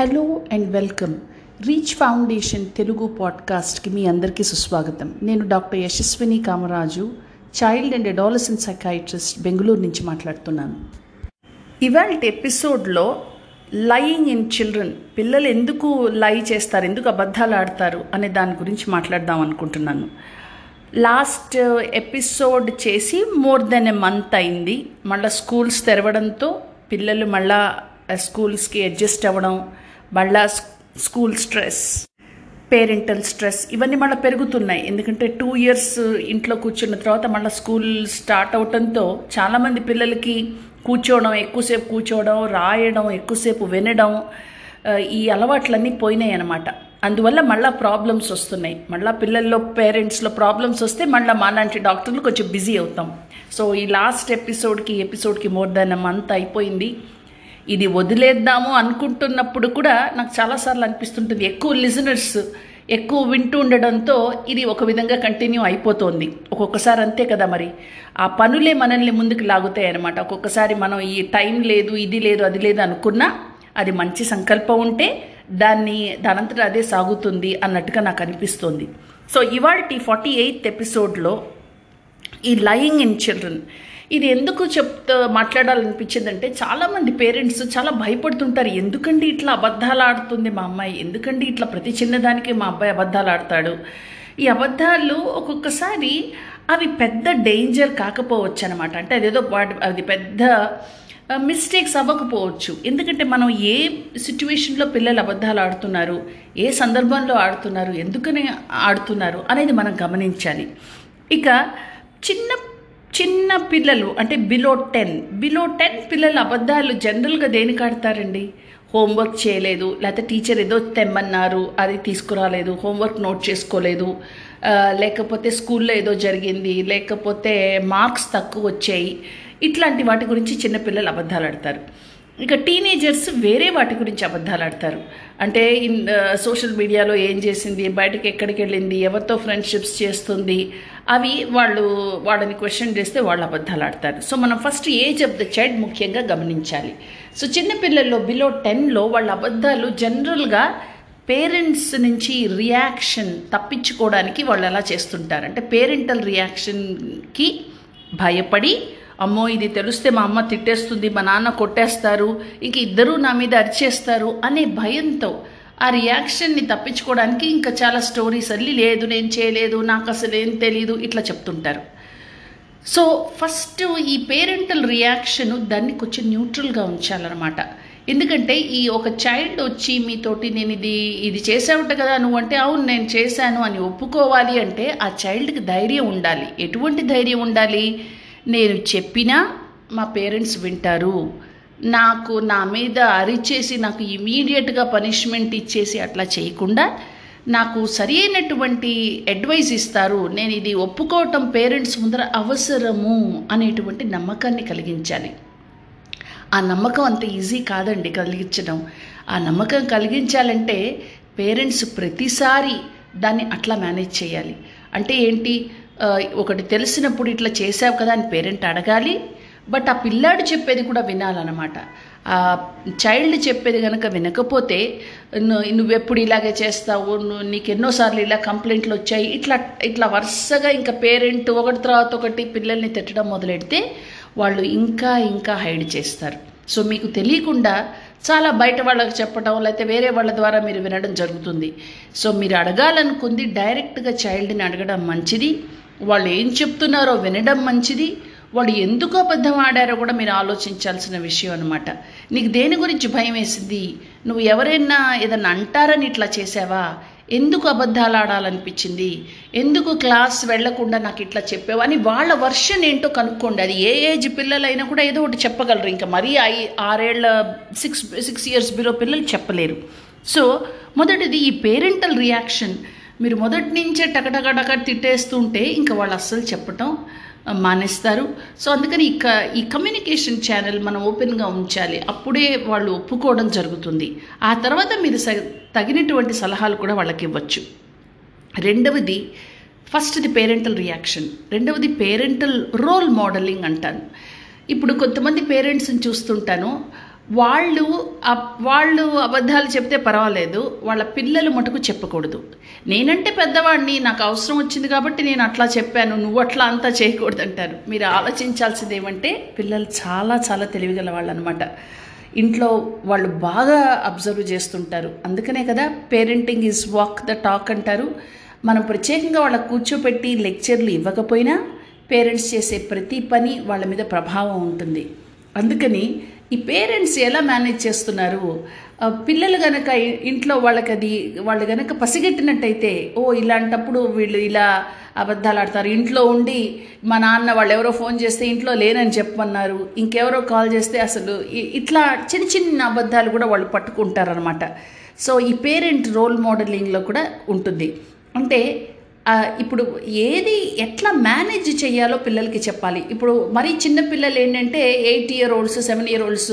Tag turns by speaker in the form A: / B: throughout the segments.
A: Hello and welcome. Reach Foundation Telugu పాడ్కాస్ట్కి మీ అందరికీ సుస్వాగతం. నేను doctor Yashaswini Kamaraju child and adolescent psychiatrist Bengaluru నుంచి మాట్లాడుతున్నాను. ఇవాళ ఎపిసోడ్లో లయింగ్ ఇన్ చిల్డ్రన్ పిల్లలు ఎందుకు లై చేస్తారు ఎందుకు అబద్ధాలు ఆడతారు అనే దాని గురించి మాట్లాడదాం అనుకుంటున్నాను. లాస్ట్ ఎపిసోడ్ చేసి మోర్ దెన్ ఎ మంత్ అయింది. మళ్ళీ స్కూల్స్ తెరవడంతో పిల్లలు మళ్ళా స్కూల్స్కి అడ్జస్ట్ అవ్వడం మళ్ళా స్కూల్ స్ట్రెస్ పేరెంటల్ స్ట్రెస్ ఇవన్నీ మళ్ళీ పెరుగుతున్నాయి. ఎందుకంటే టూ ఇయర్స్ ఇంట్లో కూర్చున్న తర్వాత మళ్ళీ స్కూల్ స్టార్ట్ అవటంతో చాలామంది పిల్లలకి కూర్చోవడం ఎక్కువసేపు కూర్చోవడం రాయడం ఎక్కువసేపు వినడం ఈ అలవాట్లన్నీ పోయినాయి అనమాట అందువల్ల మళ్ళీ ప్రాబ్లమ్స్ వస్తున్నాయి. మళ్ళీ పిల్లల్లో పేరెంట్స్లో ప్రాబ్లమ్స్ వస్తే మళ్ళీ మాలాంటి డాక్టర్లు కొంచెం బిజీ అవుతాం. సో ఈ లాస్ట్ ఎపిసోడ్కి ఎపిసోడ్కి మోర్ దాన్ మంత్ అయిపోయింది. ఇది వదిలేద్దాము అనుకుంటున్నప్పుడు కూడా నాకు చాలాసార్లు అనిపిస్తుంటుంది. ఎక్కువ లిజనర్స్ ఎక్కువ వింటూ ఉండడంతో ఇది ఒక విధంగా కంటిన్యూ అయిపోతుంది. ఒక్కొక్కసారి అంతే కదా మరి. ఆ పనులే మనల్ని ముందుకు లాగుతాయి అనమాట ఒక్కొక్కసారి మనం ఈ టైం లేదు ఇది లేదు అది లేదు అనుకున్నా అది మంచి సంకల్పం ఉంటే దాన్ని దానంతట అదే సాగుతుంది అన్నట్టుగా నాకు అనిపిస్తుంది. సో ఇవాళ ఫార్టీ ఎయిత్ ఎపిసోడ్లో ఈ లయింగ్ ఇన్ చిల్డ్రన్ ఇది ఎందుకు చెప్తా మాట్లాడాలనిపించిందంటే చాలామంది పేరెంట్స్ చాలా భయపడుతుంటారు. ఎందుకండి ఇట్లా అబద్ధాలు ఆడుతుంది మా అమ్మాయి? ఎందుకండి ఇట్లా ప్రతి చిన్నదానికి మా అబ్బాయి అబద్ధాలు ఆడతాడు? ఈ అబద్ధాలు ఒక్కొక్కసారి అవి పెద్ద డేంజర్ కాకపోవచ్చు అనమాట అంటే అదేదో వాటి అది పెద్ద మిస్టేక్స్ అవ్వకపోవచ్చు. ఎందుకంటే మనం ఏ సిచ్యువేషన్లో పిల్లలు అబద్ధాలు ఆడుతున్నారు? ఏ సందర్భంలో ఆడుతున్నారు? ఎందుకని ఆడుతున్నారు? అనేది మనం గమనించాలి. ఇక చిన్న చిన్న పిల్లలు అంటే బిలో టెన్ బిలో టెన్ పిల్లలు అబద్ధాలు జనరల్గా దేనికి ఆడతారండి? హోంవర్క్ చేయలేదు లేకపోతే టీచర్ ఏదో తెమ్మన్నారు అది తీసుకురాలేదు హోంవర్క్ నోట్ చేసుకోలేదు. లేకపోతే స్కూల్లో ఏదో జరిగింది లేకపోతే మార్క్స్ తక్కువ వచ్చాయి. ఇట్లాంటి వాటి గురించి చిన్నపిల్లలు అబద్ధాలు ఆడతారు. ఇక టీనేజర్స్ వేరే వాటి గురించి అబద్ధాలు ఆడతారు. అంటే ఇన్ సోషల్ మీడియాలో ఏం చేసింది బయటకు ఎక్కడికి వెళ్ళింది ఎవరితో ఫ్రెండ్షిప్స్ చేస్తుంది అవి వాళ్ళు వాళ్ళని క్వశ్చన్ చేస్తే వాళ్ళు అబద్ధాలు ఆడతారు. సో మనం first age of the child ముఖ్యంగా గమనించాలి. సో చిన్నపిల్లల్లో బిలో టెన్లో వాళ్ళ అబద్ధాలు జనరల్గా పేరెంట్స్ నుంచి రియాక్షన్ తప్పించుకోవడానికి వాళ్ళు ఎలా చేస్తుంటారు. అంటే పేరెంటల్ రియాక్షన్కి భయపడి అమ్మో ఇది తెలిస్తే మా అమ్మ తిట్టేస్తుంది మా నాన్న కొట్టేస్తారు ఇంక ఇద్దరూ నా మీద అరిచేస్తారు అనే భయంతో ఆ రియాక్షన్ని తప్పించుకోవడానికి ఇంకా చాలా స్టోరీస్ అల్లి లేదు నేను చేయలేదు నాకు అసలు ఏం తెలీదు ఇట్లా చెప్తుంటారు. సో ఫస్ట్ ఈ పేరెంటల్ రియాక్షన్ దాన్ని కొంచెం న్యూట్రల్గా ఉంచాలన్నమాట. ఎందుకంటే ఈ ఒక చైల్డ్ వచ్చి మీతోటి నేను ఇది ఇది చేసావుట కదా నువ్వు అంటే అవును నేను చేశాను అని ఒప్పుకోవాలి అంటే ఆ చైల్డ్కి ధైర్యం ఉండాలి. ఎటువంటి ధైర్యం ఉండాలి? నేను చెప్పినా మా పేరెంట్స్ వింటారు. నాకు నా మీద అరిచేసి నాకు ఇమీడియట్గా పనిష్మెంట్ ఇచ్చేసి అట్లా చేయకుండా నాకు సరి అయినటువంటి అడ్వైస్ ఇస్తారు. నేను ఇది ఒప్పుకోవటం పేరెంట్స్ ముందర అవసరము అనేటువంటి నమ్మకాన్ని కలిగించాలి. ఆ నమ్మకం అంత ఈజీ కాదండి కలిగించడం. ఆ నమ్మకం కలిగించాలంటే పేరెంట్స్ ప్రతిసారి దాన్ని అట్లా మేనేజ్ చేయాలి. అంటే ఏంటి? ఒకటి తెలిసినప్పుడు ఇట్లా చేసావు కదా అని పేరెంట్ అడగాలి. బట్ ఆ పిల్లాడు చెప్పేది కూడా వినాలన్నమాట. ఆ చైల్డ్ చెప్పేది కనుక వినకపోతే నువ్వు నువ్వెప్పుడు ఇలాగే చేస్తావు? నువ్వు నీకు ఎన్నోసార్లు ఇలా కంప్లైంట్లు వచ్చాయి? ఇట్లా ఇట్లా వరుసగా ఇంకా పేరెంట్ ఒకటి తర్వాత ఒకటి పిల్లల్ని తిట్టడం మొదలెడితే వాళ్ళు ఇంకా ఇంకా హైడ్ చేస్తారు. సో మీకు తెలియకుండా చాలా బయట వాళ్ళకి చెప్పడం లేకపోతే వేరే వాళ్ళ ద్వారా మీరు వినడం జరుగుతుంది. సో మీరు అడగాలనుకుంది డైరెక్ట్గా చైల్డ్ని అడగడం మంచిది. వాళ్ళు ఏం చెప్తున్నారో వినడం మంచిది. వాళ్ళు ఎందుకు అబద్ధం ఆడారో కూడా మీరు ఆలోచించాల్సిన విషయం అనమాట నీకు దేని గురించి భయం వేసింది? నువ్వు ఎవరైనా ఏదన్నా అంటారని ఇట్లా చేసావా? ఎందుకు అబద్ధాలు ఆడాలనిపించింది? ఎందుకు క్లాస్ వెళ్ళకుండా నాకు ఇట్లా చెప్పావు? అని వాళ్ళ వర్షన్ ఏంటో కనుక్కోండి. అది ఏ ఏజ్ పిల్లలైనా కూడా ఏదో ఒకటి చెప్పగలరు. ఇంకా మరీ ఐ ఆరేళ్ళ సిక్స్ సిక్స్ ఇయర్స్ బిలో పిల్లలు చెప్పలేరు. సో మొదటిది ఈ పేరెంటల్ రియాక్షన్. మీరు మొదటి నుంచే టకటకటక తిట్టేస్తుంటే ఇంకా వాళ్ళు అస్సలు చెప్పటం మానేస్తారు. సో అందుకని ఇక ఈ కమ్యూనికేషన్ ఛానల్ మనం ఓపెన్గా ఉంచాలి. అప్పుడే వాళ్ళు ఒప్పుకోవడం జరుగుతుంది. ఆ తర్వాత మీరు తగినటువంటి సలహాలు కూడా వాళ్ళకి ఇవ్వచ్చు. రెండవది ఫస్ట్ది పేరెంటల్ రియాక్షన్. రెండవది పేరెంటల్ రోల్ మోడలింగ్ అంటాను. ఇప్పుడు కొంతమంది పేరెంట్స్ని చూస్తుంటాను. వాళ్ళు వాళ్ళు అబద్ధాలు చెప్తే పర్వాలేదు వాళ్ళ పిల్లలు మటుకు చెప్పకూడదు. నేనంటే పెద్దవాడిని నాకు అవసరం వచ్చింది కాబట్టి నేను అట్లా చెప్పాను నువ్వు అట్లా అంతా చేయకూడదు అంటారు మీరు ఆలోచించాల్సింది ఏమంటే పిల్లలు చాలా చాలా తెలివిగల వాళ్ళు అనమాట ఇంట్లో వాళ్ళు బాగా అబ్జర్వ్ చేస్తుంటారు. అందుకనే కదా parenting is walk the talk అంటారు. మనం ప్రత్యేకంగా వాళ్ళ కూర్చోపెట్టి లెక్చర్లు ఇవ్వకపోయినా పేరెంట్స్ చేసే ప్రతి పని వాళ్ళ మీద ప్రభావం ఉంటుంది. అందుకని ఈ పేరెంట్స్ ఎలా మేనేజ్ చేస్తున్నారు? పిల్లలు గనక ఇంట్లో వాళ్ళకి అది వాళ్ళు గనక పసిగట్టినట్టయితే ఓ ఇలాంటప్పుడు వీళ్ళు ఇలా అబద్ధాలు ఆడతారు. ఇంట్లో ఉండి మా నాన్న వాళ్ళు ఎవరో ఫోన్ చేస్తే ఇంట్లో లేనని చెప్పమన్నారు. ఇంకెవరో కాల్ చేస్తే అసలు ఇట్లా చిన్న చిన్న అబద్ధాలు కూడా వాళ్ళు పట్టుకుంటారనమాట సో ఈ పేరెంట్ రోల్ మోడలింగ్లో కూడా ఉంటుంది. అంటే ఇప్పుడు ఏది ఎట్లా మేనేజ్ చేయాలో పిల్లలకి చెప్పాలి. ఇప్పుడు మరీ చిన్న పిల్లలు ఏంటంటే eight year olds seven year olds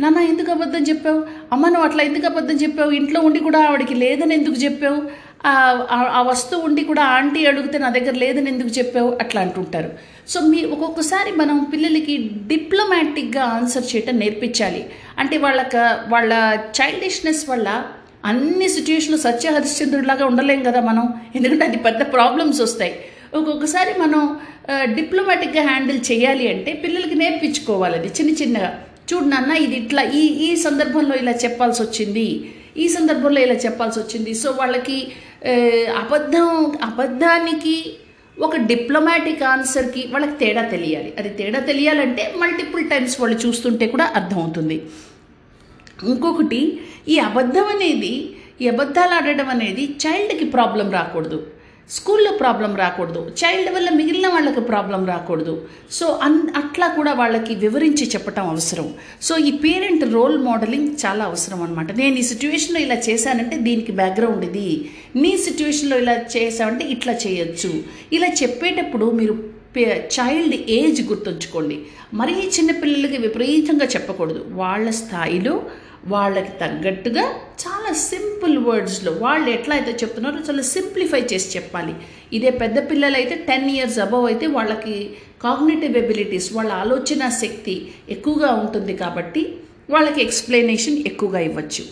A: నాన్న ఎందుకు అబద్ధం చెప్పావు? అమ్మ నువ్వు అట్లా ఎందుకు అబద్ధం చెప్పావు? ఇంట్లో ఉండి కూడా ఆవిడకి లేదని ఎందుకు చెప్పావు? ఆ- వస్తువు ఉండి కూడా ఆంటీ అడిగితే నా దగ్గర లేదని ఎందుకు చెప్పావు? అట్లా అంటుంటారు. సో మీ ఒక్కొక్కసారి మనం పిల్లలకి డిప్లొమాటిక్గా ఆన్సర్ చేయటం నేర్పించాలి. అంటే వాళ్ళకి వాళ్ళ చైల్డిష్నెస్ వల్ల అన్ని సిచ్యువేషన్లు సత్య హరిశ్చంద్రుడిలాగా ఉండలేం కదా మనం. ఎందుకంటే అది పెద్ద ప్రాబ్లమ్స్ వస్తాయి. ఒక్కొక్కసారి మనం డిప్లొమాటిక్గా హ్యాండిల్ చేయాలి అంటే పిల్లలకి నేర్పించుకోవాలి అది చిన్న చిన్నగా. చూడు నాన్న ఇది ఇట్లా ఈ ఈ సందర్భంలో ఇలా చెప్పాల్సి వచ్చింది. ఈ సందర్భంలో ఇలా చెప్పాల్సి వచ్చింది. సో వాళ్ళకి అబద్ధం అబద్ధానికి ఒక డిప్లొమాటిక్ ఆన్సర్కి వాళ్ళకి తేడా తెలియాలి. అది తేడా తెలియాలంటే మల్టిపుల్ టైమ్స్ వాళ్ళు చూస్తుంటే కూడా అర్థమవుతుంది. ఇంకొకటి ఈ అబద్ధం అనేది ఈ అబద్ధాలు ఆడటం అనేది చైల్డ్కి ప్రాబ్లం రాకూడదు. స్కూల్లో ప్రాబ్లం రాకూడదు. చైల్డ్ వల్ల మిగిలిన వాళ్ళకి ప్రాబ్లం రాకూడదు. సో అన్ అట్లా కూడా వాళ్ళకి వివరించి చెప్పటం అవసరం. సో ఈ పేరెంట్ రోల్ మోడలింగ్ చాలా అవసరం అనమాట నేను ఈ సిచ్యువేషన్లో ఇలా చేశానంటే దీనికి బ్యాక్గ్రౌండ్ ఇది. నీ సిచ్యువేషన్లో ఇలా చేసావంటే ఇట్లా చేయొచ్చు. ఇలా చెప్పేటప్పుడు మీరు పే- చైల్డ్ ఏజ్ గుర్తుంచుకోండి. మరీ చిన్నపిల్లలకి విపరీతంగా చెప్పకూడదు. వాళ్ళ స్థాయిలో వాళ్ళకి తగ్గట్టుగా చాలా సింపుల్ వర్డ్స్లో వాళ్ళు ఎట్లా అయితే చెప్తున్నారో చాలా సింప్లిఫై చేసి చెప్పాలి. ఇదే పెద్ద పిల్లలు అయితే టెన్ ఇయర్స్ అబవ్ అయితే వాళ్ళకి కాగ్నేటివ్ ఎబిలిటీస్ వాళ్ళ ఆలోచన శక్తి ఎక్కువగా ఉంటుంది కాబట్టి వాళ్ళకి ఎక్స్ప్లెనేషన్ ఎక్కువగా ఇవ్వచ్చు.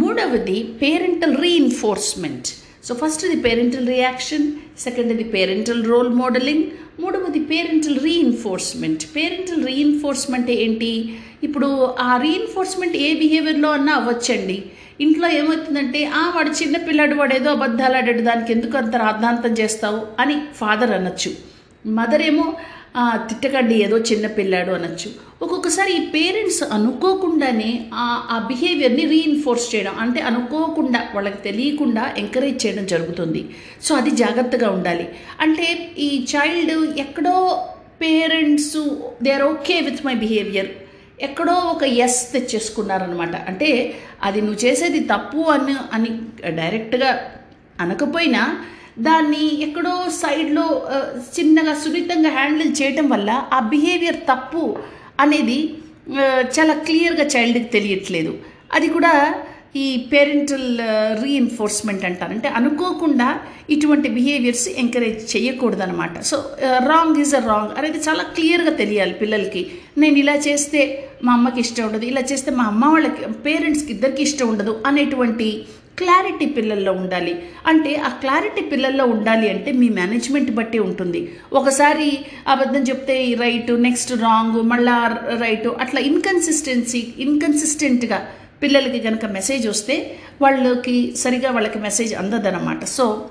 A: మూడవది పేరెంటల్ రీఇన్ఫోర్స్మెంట్. సో ఫస్ట్ ఇది పేరెంటల్ రియాక్షన్ సెకండ్ ఇది పేరెంటల్ రోల్ మోడలింగ్ మూడవది పేరెంటల్ రీఇన్ఫోర్స్మెంట్ పేరెంటల్ రీఇన్ఫోర్స్మెంట్ ఏంటి? ఇప్పుడు ఆ రీఇన్ఫోర్స్మెంట్ ఏ బిహేవియర్లో అన్నా అవ్వచ్చండి. ఇంట్లో ఏమవుతుందంటే ఆ వాడు చిన్నపిల్లాడు వాడు ఏదో అబద్ధాలు ఆడాడు దానికి ఎందుకు అంత రాద్ధాంతం చేస్తావు? అని ఫాదర్ అనొచ్చు. మదర్ ఏమో "ఆ, తిట్టకండి ఏదో చిన్న పిల్లాడు అనొచ్చు. ఒక్కొక్కసారి ఈ పేరెంట్స్ అనుకోకుండానే ఆ బిహేవియర్ని రీఇన్ఫోర్స్ చేయడం అంటే అనుకోకుండా వాళ్ళకి తెలియకుండా ఎంకరేజ్ చేయడం జరుగుతుంది. సో అది జాగ్రత్తగా ఉండాలి. అంటే ఈ చైల్డ్ ఎక్కడో parents they are okay with my behaviour ఎక్కడో ఒక ఎస్ తెచ్చేసుకున్నారనమాట అంటే అది నువ్వు చేసేది తప్పు అని అని డైరెక్ట్గా అనకపోయినా దాన్ని ఎక్కడో సైడ్లో చిన్నగా సున్నితంగా హ్యాండిల్ చేయటం వల్ల ఆ బిహేవియర్ తప్పు అనేది చాలా క్లియర్గా చైల్డ్కి తెలియట్లేదు. అది కూడా ఈ పేరెంటల్ రీఎన్ఫోర్స్మెంట్ అంటారు. అంటే అనుకోకుండా ఇటువంటి behaviours encourage చేయకూడదనమాట so wrong is a wrong అనేది చాలా క్లియర్గా తెలియాలి పిల్లలకి. నేను ఇలా చేస్తే మా అమ్మకి ఇష్టం ఉండదు ఇలా చేస్తే మా అమ్మ వాళ్ళకి పేరెంట్స్కి ఇద్దరికి ఇష్టం ఉండదు అనేటువంటి క్లారిటీ పిల్లల్లో ఉండాలి. అంటే ఆ క్లారిటీ పిల్లల్లో ఉండాలి అంటే మీ మేనేజ్మెంట్ బట్టి ఉంటుంది. ఒకసారి అబద్ధం చెప్తే రైట్ నెక్స్ట్ రాంగ్ మళ్ళా రైట్ అట్లా ఇన్కన్సిస్టెన్సీ ఇన్కన్సిస్టెంట్గా పిల్లలకి కనుక మెసేజ్ వస్తే వాళ్ళకి సరిగా వాళ్ళకి మెసేజ్ అందదన్నమాట. సో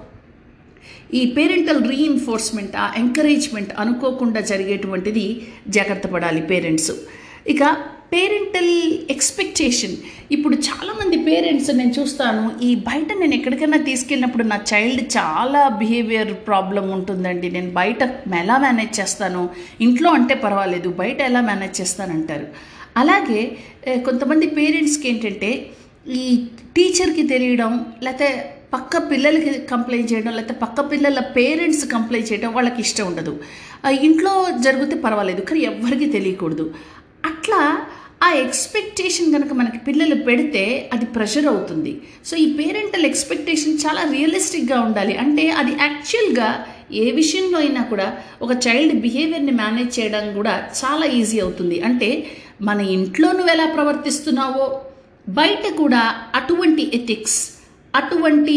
A: ఈ పేరెంటల్ రీఇన్ఫోర్స్మెంట్ ఆ ఎంకరేజ్మెంట్ అనుకోకుండా జరిగేటువంటిది జాగ్రత్త పడాలి పేరెంట్స్ ఇక పేరెంటల్ ఎక్స్పెక్టేషన్. ఇప్పుడు చాలామంది పేరెంట్స్ నేను చూస్తాను ఈ బయట నేను ఎక్కడికైనా తీసుకెళ్ళినప్పుడు నా చైల్డ్ చాలా బిహేవియర్ ప్రాబ్లం ఉంటుందండి. నేను బయట ఎలా మేనేజ్ చేస్తాను? ఇంట్లో అంటే పర్వాలేదు బయట ఎలా మేనేజ్ చేస్తానంటారు అలాగే కొంతమంది పేరెంట్స్కి ఏంటంటే ఈ టీచర్కి తెలియడం లేకపోతే పక్క పిల్లలకి కంప్లైంట్ చేయడం లేకపోతే పక్క పిల్లల పేరెంట్స్ కంప్లైంట్ చేయడం వాళ్ళకి ఇష్టం ఉండదు. ఇంట్లో జరిగితే పర్వాలేదు కానీ ఎవరికి తెలియకూడదు. అట్లా ఆ ఎక్స్పెక్టేషన్ కనుక మనకి పిల్లలు పెడితే అది ప్రెషర్ అవుతుంది. సో ఈ పేరెంటల్ ఎక్స్పెక్టేషన్ చాలా రియలిస్టిక్గా ఉండాలి. అంటే అది యాక్చువల్గా ఏ విషయంలో అయినా కూడా ఒక చైల్డ్ బిహేవియర్ని మేనేజ్ చేయడం కూడా చాలా ఈజీ అవుతుంది. అంటే మన ఇంట్లో నువ్వు ఎలా ప్రవర్తిస్తున్నావో బయట కూడా అటువంటి ఎథిక్స్ అటువంటి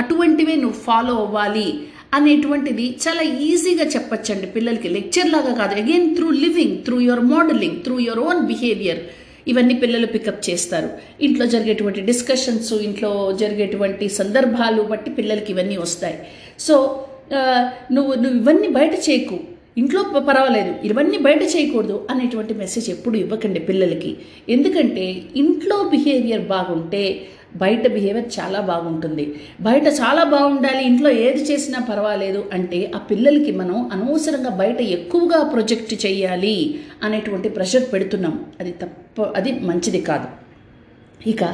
A: అటువంటివే నువ్వు ఫాలో అవ్వాలి అనేటువంటిది చాలా ఈజీగా చెప్పచ్చండి పిల్లలకి. లెక్చర్ లాగా కాదు. Again through living through your modelling through your own behaviour ఇవన్నీ పిల్లలు పికప్ చేస్తారు. ఇంట్లో జరిగేటువంటి డిస్కషన్స్ ఇంట్లో జరిగేటువంటి సందర్భాలు బట్టి పిల్లలకి ఇవన్నీ వస్తాయి. సో uh, నువ్వు నువ్వు ఇవన్నీ బయట చేయకు. ఇంట్లో పర్వాలేదు. ఇవన్నీ బయట చేయకూడదు అనేటువంటి మెసేజ్ ఎప్పుడు ఇవ్వకండి పిల్లలకి. ఎందుకంటే ఇంట్లో బిహేవియర్ బాగుంటే బయట బిహేవియర్ చాలా బాగుంటుంది. బయట చాలా బాగుండాలి ఇంట్లో ఏది చేసినా పర్వాలేదు అంటే ఆ పిల్లలకి మనం అనవసరంగా బయట ఎక్కువగా ప్రొజెక్ట్ చేయాలి అనేటువంటి ప్రెషర్ పెడుతున్నాం. అది తప్ప అది మంచిది కాదు. ఇక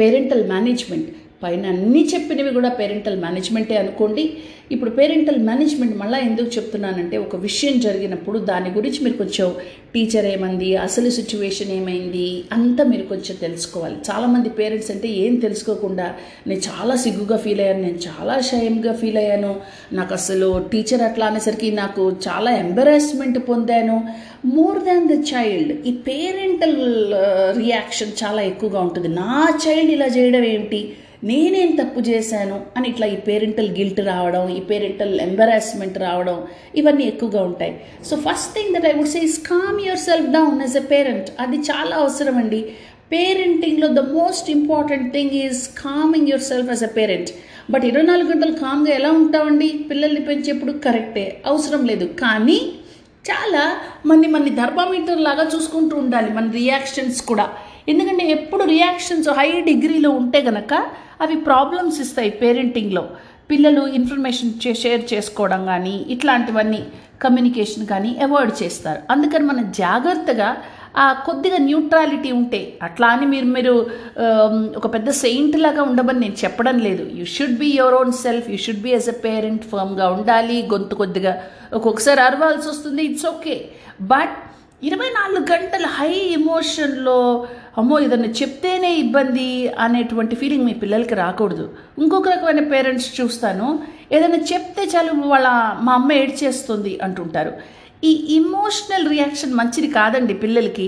A: పేరెంటల్ మేనేజ్మెంట్ పైన అన్నీ చెప్పినవి కూడా పేరెంటల్ మేనేజ్మెంటే అనుకోండి. ఇప్పుడు పేరెంటల్ మేనేజ్మెంట్ మళ్ళీ ఎందుకు చెప్తున్నానంటే ఒక విషయం జరిగినప్పుడు దాని గురించి మీరు కొంచెం టీచర్ ఏమంది అసలు సిచ్యువేషన్ ఏమైంది అంతా మీరు కొంచెం తెలుసుకోవాలి. చాలామంది పేరెంట్స్ అంటే ఏం తెలుసుకోకుండా నేను చాలా సిగ్గుగా ఫీల్ అయ్యాను నేను చాలా షయంగా ఫీల్ అయ్యాను. నాకు అసలు టీచర్ అట్లా అనేసరికి నాకు చాలా ఎంబరాస్మెంట్ పొందాను. మోర్ దాన్ ద చైల్డ్ ఈ పేరెంటల్ రియాక్షన్ uh, చాలా ఎక్కువగా ఉంటుంది. నా చైల్డ్ ఇలా చేయడం ఏంటి? నేనేం తప్పు చేశాను అని ఇట్లా ఈ పేరెంటల్ గిల్ట్ రావడం ఈ పేరెంటల్ ఎంబరాస్మెంట్ రావడం ఇవన్నీ ఎక్కువగా ఉంటాయి. So first thing that I would say is calm yourself down as a parent అది చాలా అవసరం అండి. పేరెంటింగ్లో the most important thing is calming yourself as a parent but ఇరవై నాలుగు గంటలు కామ్గా ఎలా ఉంటామండి పిల్లల్ని పెంచేప్పుడు కరెక్టే. అవసరం లేదు. కానీ చాలా మన మన థర్మామీటర్ లాగా చూసుకుంటూ ఉండాలి మన రియాక్షన్స్ కూడా. ఎందుకంటే ఎప్పుడు రియాక్షన్స్ హై డిగ్రీలో ఉంటే గనక అవి ప్రాబ్లమ్స్ ఇస్తాయి పేరెంటింగ్లో పిల్లలు ఇన్ఫర్మేషన్ షేర్ చేసుకోవడం కానీ ఇట్లాంటివన్నీ కమ్యూనికేషన్ కానీ అవాయిడ్ చేస్తారు. అందుకని మనం జాగ్రత్తగా ఆ కొద్దిగా న్యూట్రాలిటీ ఉంటే అట్లా అని మీరు మీరు ఒక పెద్ద సెయింట్ లాగా ఉండమని నేను చెప్పడం లేదు. You should be your own self you should be as a parent ఫర్మ్గా ఉండాలి గొంతు కొద్దిగా ఒక్కొక్కసారి అరవాల్సి వస్తుంది ఇట్స్ ఓకే బట్ ఇరవై నాలుగు గంటల హై ఎమోషన్లో అమ్మో ఏదన్నా చెప్తేనే ఇబ్బంది అనేటువంటి ఫీలింగ్ మీ పిల్లలకి రాకూడదు. ఇంకొక రకమైన పేరెంట్స్ చూస్తాను ఏదైనా చెప్తే చాలు వాళ్ళ మా అమ్మ ఏడ్చేస్తుంది అంటుంటారు. ఈ ఇమోషనల్ రియాక్షన్ మంచిది కాదండి పిల్లలకి.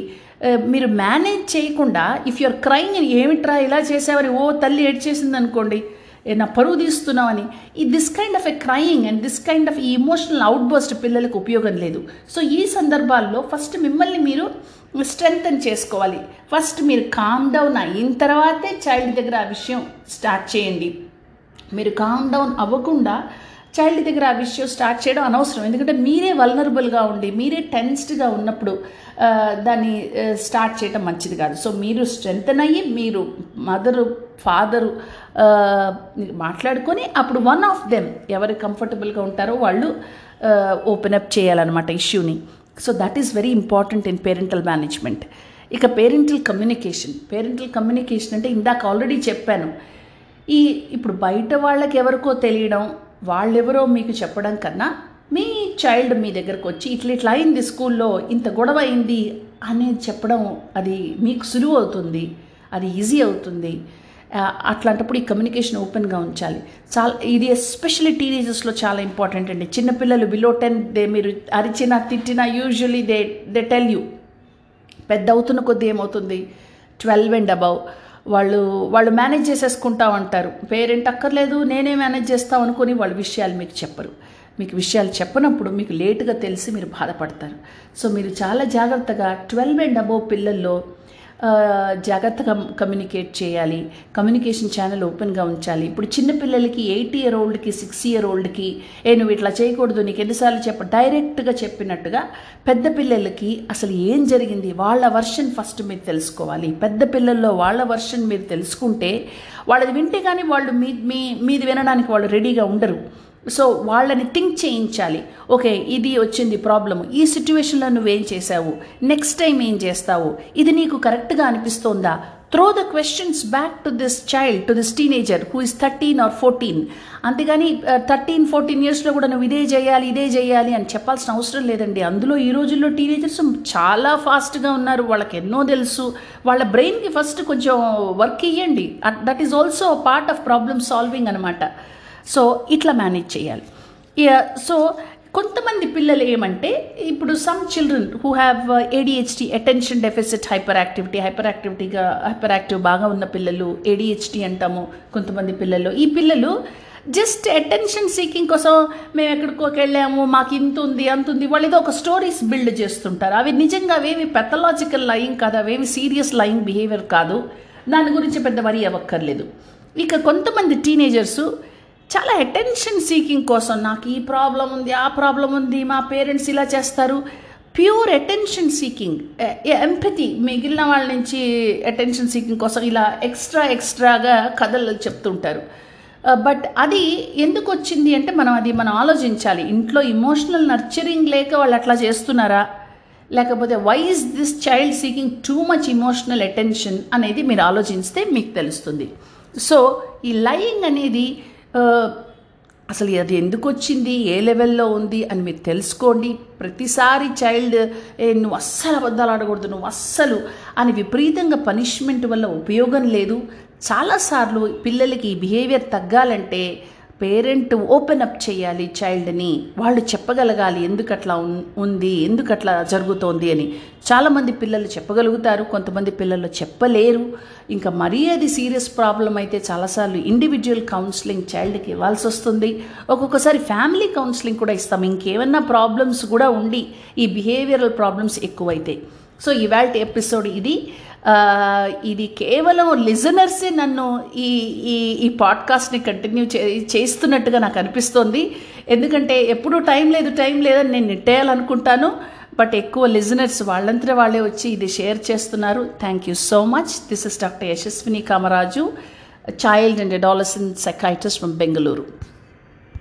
A: మీరు మేనేజ్ చేయకుండా ఇఫ్ యువర్ క్రైమ్ ఏమిట్రా ఇలా చేసావని ఓ తల్లి ఏడ్చేసింది అనుకోండి నా పరువు తీస్తున్నామని ఈ this kind of a crying and this kind of ఈ ఇమోషనల్ అవుట్బర్స్ట్ పిల్లలకు ఉపయోగం లేదు. సో ఈ సందర్భాల్లో ఫస్ట్ మిమ్మల్ని మీరు స్ట్రెంగ్తన్ చేసుకోవాలి. ఫస్ట్ మీరు కామ్ డౌన్ అయిన తర్వాతే చైల్డ్ దగ్గర ఆ విషయం స్టార్ట్ చేయండి. మీరు కామ్ డౌన్ అవ్వకుండా చైల్డ్ దగ్గర ఆ విషయం స్టార్ట్ చేయడం అనవసరం. ఎందుకంటే మీరే వల్నరబుల్గా ఉండి మీరే టెన్స్డ్గా ఉన్నప్పుడు దాన్ని స్టార్ట్ చేయటం మంచిది కాదు. సో మీరు స్ట్రెంగ్తన్ అయ్యి మీరు మదరు ఫాదరు మాట్లాడుకొని అప్పుడు వన్ ఆఫ్ దెమ్ ఎవరు కంఫర్టబుల్గా ఉంటారో వాళ్ళు ఓపెన్ అప్ చేయాలన్నమాట ఇష్యూని so that is very important in parental management ఇక పేరెంటల్ కమ్యూనికేషన్ పేరెంటల్ కమ్యూనికేషన్ అంటే ఇందాక ఆల్రెడీ చెప్పాను. ఈ ఇప్పుడు బయట వాళ్ళకి ఎవరికో తెలియడం వాళ్ళెవరో మీకు చెప్పడం కన్నా చైల్డ్ మీ దగ్గరకు వచ్చి ఇట్లా ఇట్లా అయింది స్కూల్లో ఇంత గొడవ అయింది అనేది చెప్పడం అది మీకు సులువు అవుతుంది అది ఈజీ అవుతుంది. అట్లాంటప్పుడు ఈ కమ్యూనికేషన్ ఓపెన్గా ఉంచాలి. చాలా ఇది ఎస్పెషల్లీ టీనేజర్స్లో చాలా ఇంపార్టెంట్ అండి. చిన్నపిల్లలు బిలో టెన్ దే మీరు అరిచినా తిట్టినా usually they they tell you. పెద్ద అవుతున్న కొద్దీ ఏమవుతుంది? Twelve and above. వాళ్ళు వాళ్ళు మేనేజ్ చేసేసుకుంటా ఉంటారు. పేరెంట్ అక్కర్లేదు నేనే మేనేజ్ చేస్తాం అనుకుని వాళ్ళ విషయాలు మీకు చెప్పరు. మీకు విషయాలు చెప్పనప్పుడు మీకు లేటుగా తెలిసి మీరు బాధపడతారు. సో మీరు చాలా జాగ్రత్తగా ట్వెల్వ్ అండ్ అబోవ్ పిల్లల్లో జాగ్రత్తగా కమ్యూనికేట్ చేయాలి. కమ్యూనికేషన్ ఛానల్ ఓపెన్గా ఉంచాలి. ఇప్పుడు చిన్నపిల్లలకి ఎయిట్ ఇయర్ ఓల్డ్కి సిక్స్ ఇయర్ ఓల్డ్కి ఏ నువ్వు ఇట్లా చేయకూడదు నీకు ఎన్నిసార్లు చెప్ప డైరెక్ట్గా చెప్పినట్టుగా పెద్ద పిల్లలకి అసలు ఏం జరిగింది? వాళ్ళ వర్షన్ ఫస్ట్ మీరు తెలుసుకోవాలి. పెద్ద పిల్లల్లో వాళ్ళ వర్షన్ మీరు తెలుసుకుంటే వాళ్ళది వింటే కానీ వాళ్ళు మీ మీ మీది వినడానికి వాళ్ళు రెడీగా ఉండరు. సో వాళ్ళని థింక్ చేయించాలి. ఓకే ఇది వచ్చింది ప్రాబ్లమ్ ఈ సిచ్యువేషన్లో నువ్వేం చేసావు నెక్స్ట్ టైం ఏం చేస్తావు? ఇది నీకు కరెక్ట్గా అనిపిస్తోందా? Throw the questions back to this child to this teenager who is thirteen or fourteen అంతేగాని థర్టీన్ ఫోర్టీన్ ఇయర్స్లో కూడా నువ్వు ఇదే చేయాలి ఇదే చేయాలి అని చెప్పాల్సిన అవసరం లేదండి. అందులో ఈ రోజుల్లో టీనేజర్స్ చాలా ఫాస్ట్గా ఉన్నారు. వాళ్ళకి ఎన్నో తెలుసు. వాళ్ళ బ్రెయిన్కి ఫస్ట్ కొంచెం వర్క్ ఇవ్వండి that is also part of problem solving అనమాట సో ఇట్లా మేనేజ్ చేయాలి. సో కొంతమంది పిల్లలు ఏమంటే ఇప్పుడు some children who have ADHD attention deficit hyperactivity hyper యాక్టివిటీగా హైపర్ యాక్టివ్ బాగా ఉన్న పిల్లలు ఏడిహెచ్డి అంటాము కొంతమంది పిల్లలు. ఈ పిల్లలు జస్ట్ అటెన్షన్ సీకింగ్ కోసం మేము ఎక్కడికోకి వెళ్ళాము మాకు ఇంత ఉంది అంత ఉంది వాళ్ళు ఏదో ఒక స్టోరీస్ బిల్డ్ చేస్తుంటారు. అవి నిజంగా అవేవి పెథలాజికల్ లయింగ్ కాదు అవేవి సీరియస్ లయింగ్ బిహేవియర్ కాదు. దాని గురించి పెద్ద వరి అవ్వక్కర్లేదు. ఇక కొంతమంది టీనేజర్సు చాలా అటెన్షన్ సీకింగ్ కోసం నాకు ఈ ప్రాబ్లం ఉంది ఆ ప్రాబ్లం ఉంది మా పేరెంట్స్ ఇలా చేస్తారు. ప్యూర్ అటెన్షన్ సీకింగ్ ఎంపతి మిగిలిన వాళ్ళ నుంచి అటెన్షన్ సీకింగ్ కోసం ఇలా ఎక్స్ట్రా ఎక్స్ట్రాగా కథలు చెప్తుంటారు. Uh, బట్ అది ఎందుకు వచ్చింది అంటే మనం అది మనం ఆలోచించాలి. ఇంట్లో ఇమోషనల్ నర్చరింగ్ లేక వాళ్ళు అట్లా చేస్తున్నారా? లేకపోతే why is this child seeking too much emotional attention అనేది మీరు ఆలోచిస్తే మీకు తెలుస్తుంది. సో ఈ లయింగ్ అనేది అసలు అది ఎందుకు వచ్చింది? ఏ లెవెల్లో ఉంది అని మీరు తెలుసుకోండి. ప్రతిసారి చైల్డ్ ఏ నువ్వు అస్సలు అబద్ధాలు ఆడకూడదు నువ్వు అస్సలు అని విపరీతంగా పనిష్మెంట్ వల్ల ఉపయోగం లేదు. చాలాసార్లు పిల్లలకి ఈ బిహేవియర్ తగ్గాలంటే పేరెంట్ ఓపెన్ అప్ చేయాలి చైల్డ్ని. వాళ్ళు చెప్పగలగాలి ఎందుకట్లా ఉంది ఎందుకట్లా జరుగుతోంది అని. చాలామంది పిల్లలు చెప్పగలుగుతారు కొంతమంది పిల్లలు చెప్పలేరు. ఇంకా మరీ అది సీరియస్ ప్రాబ్లం అయితే చాలాసార్లు ఇండివిజువల్ కౌన్సిలింగ్ చైల్డ్కి ఇవ్వాల్సి వస్తుంది. ఒక్కొక్కసారి ఫ్యామిలీ కౌన్సిలింగ్ కూడా ఇస్తాం. ఇంకేమన్నా ప్రాబ్లమ్స్ కూడా ఉండి ఈ బిహేవియరల్ ప్రాబ్లమ్స్ ఎక్కువైతే. సో ఇవాళ ఎపిసోడ్ ఇది. ఇది కేవలం లిజనర్సే నన్ను ఈ ఈ ఈ పాడ్కాస్ట్ని కంటిన్యూ చే చేస్తున్నట్టుగా నాకు అనిపిస్తోంది. ఎందుకంటే ఎప్పుడూ టైం లేదు టైం లేదని నేను నెట్టేయాలనుకుంటాను. బట్ ఎక్కువ లిజనర్స్ వాళ్ళంతా వాళ్ళే వచ్చి ఇది షేర్ చేస్తున్నారు. Thank you so much this is doctor Yashaswini Kamaraju child and adolescent psychiatrist from Bengaluru